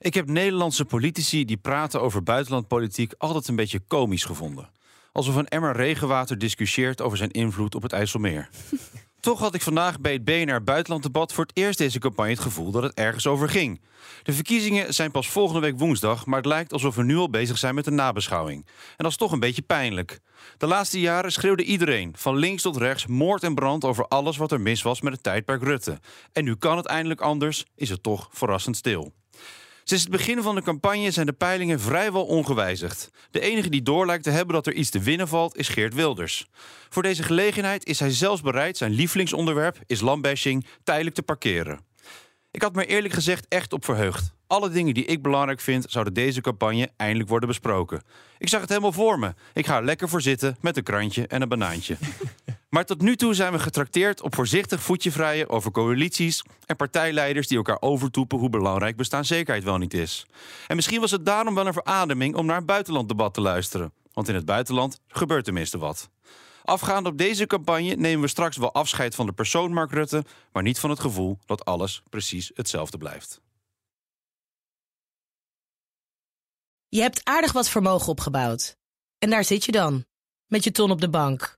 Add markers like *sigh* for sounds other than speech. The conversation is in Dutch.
Ik heb Nederlandse politici die praten over buitenlandpolitiek altijd een beetje komisch gevonden. Alsof een emmer regenwater discussieert over zijn invloed op het IJsselmeer. *laughs* Toch had ik vandaag bij het BNR Buitenlanddebat voor het eerst deze campagne het gevoel dat het ergens over ging. De verkiezingen zijn pas volgende week woensdag, maar het lijkt alsof we nu al bezig zijn met een nabeschouwing. En dat is toch een beetje pijnlijk. De laatste jaren schreeuwde iedereen, van links tot rechts, moord en brand over alles wat er mis was met het tijdperk Rutte. En nu kan het eindelijk anders, is het toch verrassend stil. Sinds het begin van de campagne zijn de peilingen vrijwel ongewijzigd. De enige die door lijkt te hebben dat er iets te winnen valt, is Geert Wilders. Voor deze gelegenheid is hij zelfs bereid zijn lievelingsonderwerp, islambashing, tijdelijk te parkeren. Ik had me eerlijk gezegd echt op verheugd. Alle dingen die ik belangrijk vind, zouden deze campagne eindelijk worden besproken. Ik zag het helemaal voor me. Ik ga er lekker voor zitten met een krantje en een banaantje. *laughs* Maar tot nu toe zijn we getrakteerd op voorzichtig voetje vrijen over coalities en partijleiders die elkaar overtoepen hoe belangrijk bestaanszekerheid wel niet is. En misschien was het daarom wel een verademing om naar een buitenlanddebat te luisteren. Want in het buitenland gebeurt tenminste wat. Afgaand op deze campagne nemen we straks wel afscheid van de persoon Mark Rutte, maar niet van het gevoel dat alles precies hetzelfde blijft. Je hebt aardig wat vermogen opgebouwd. En daar zit je dan, met je ton op de bank.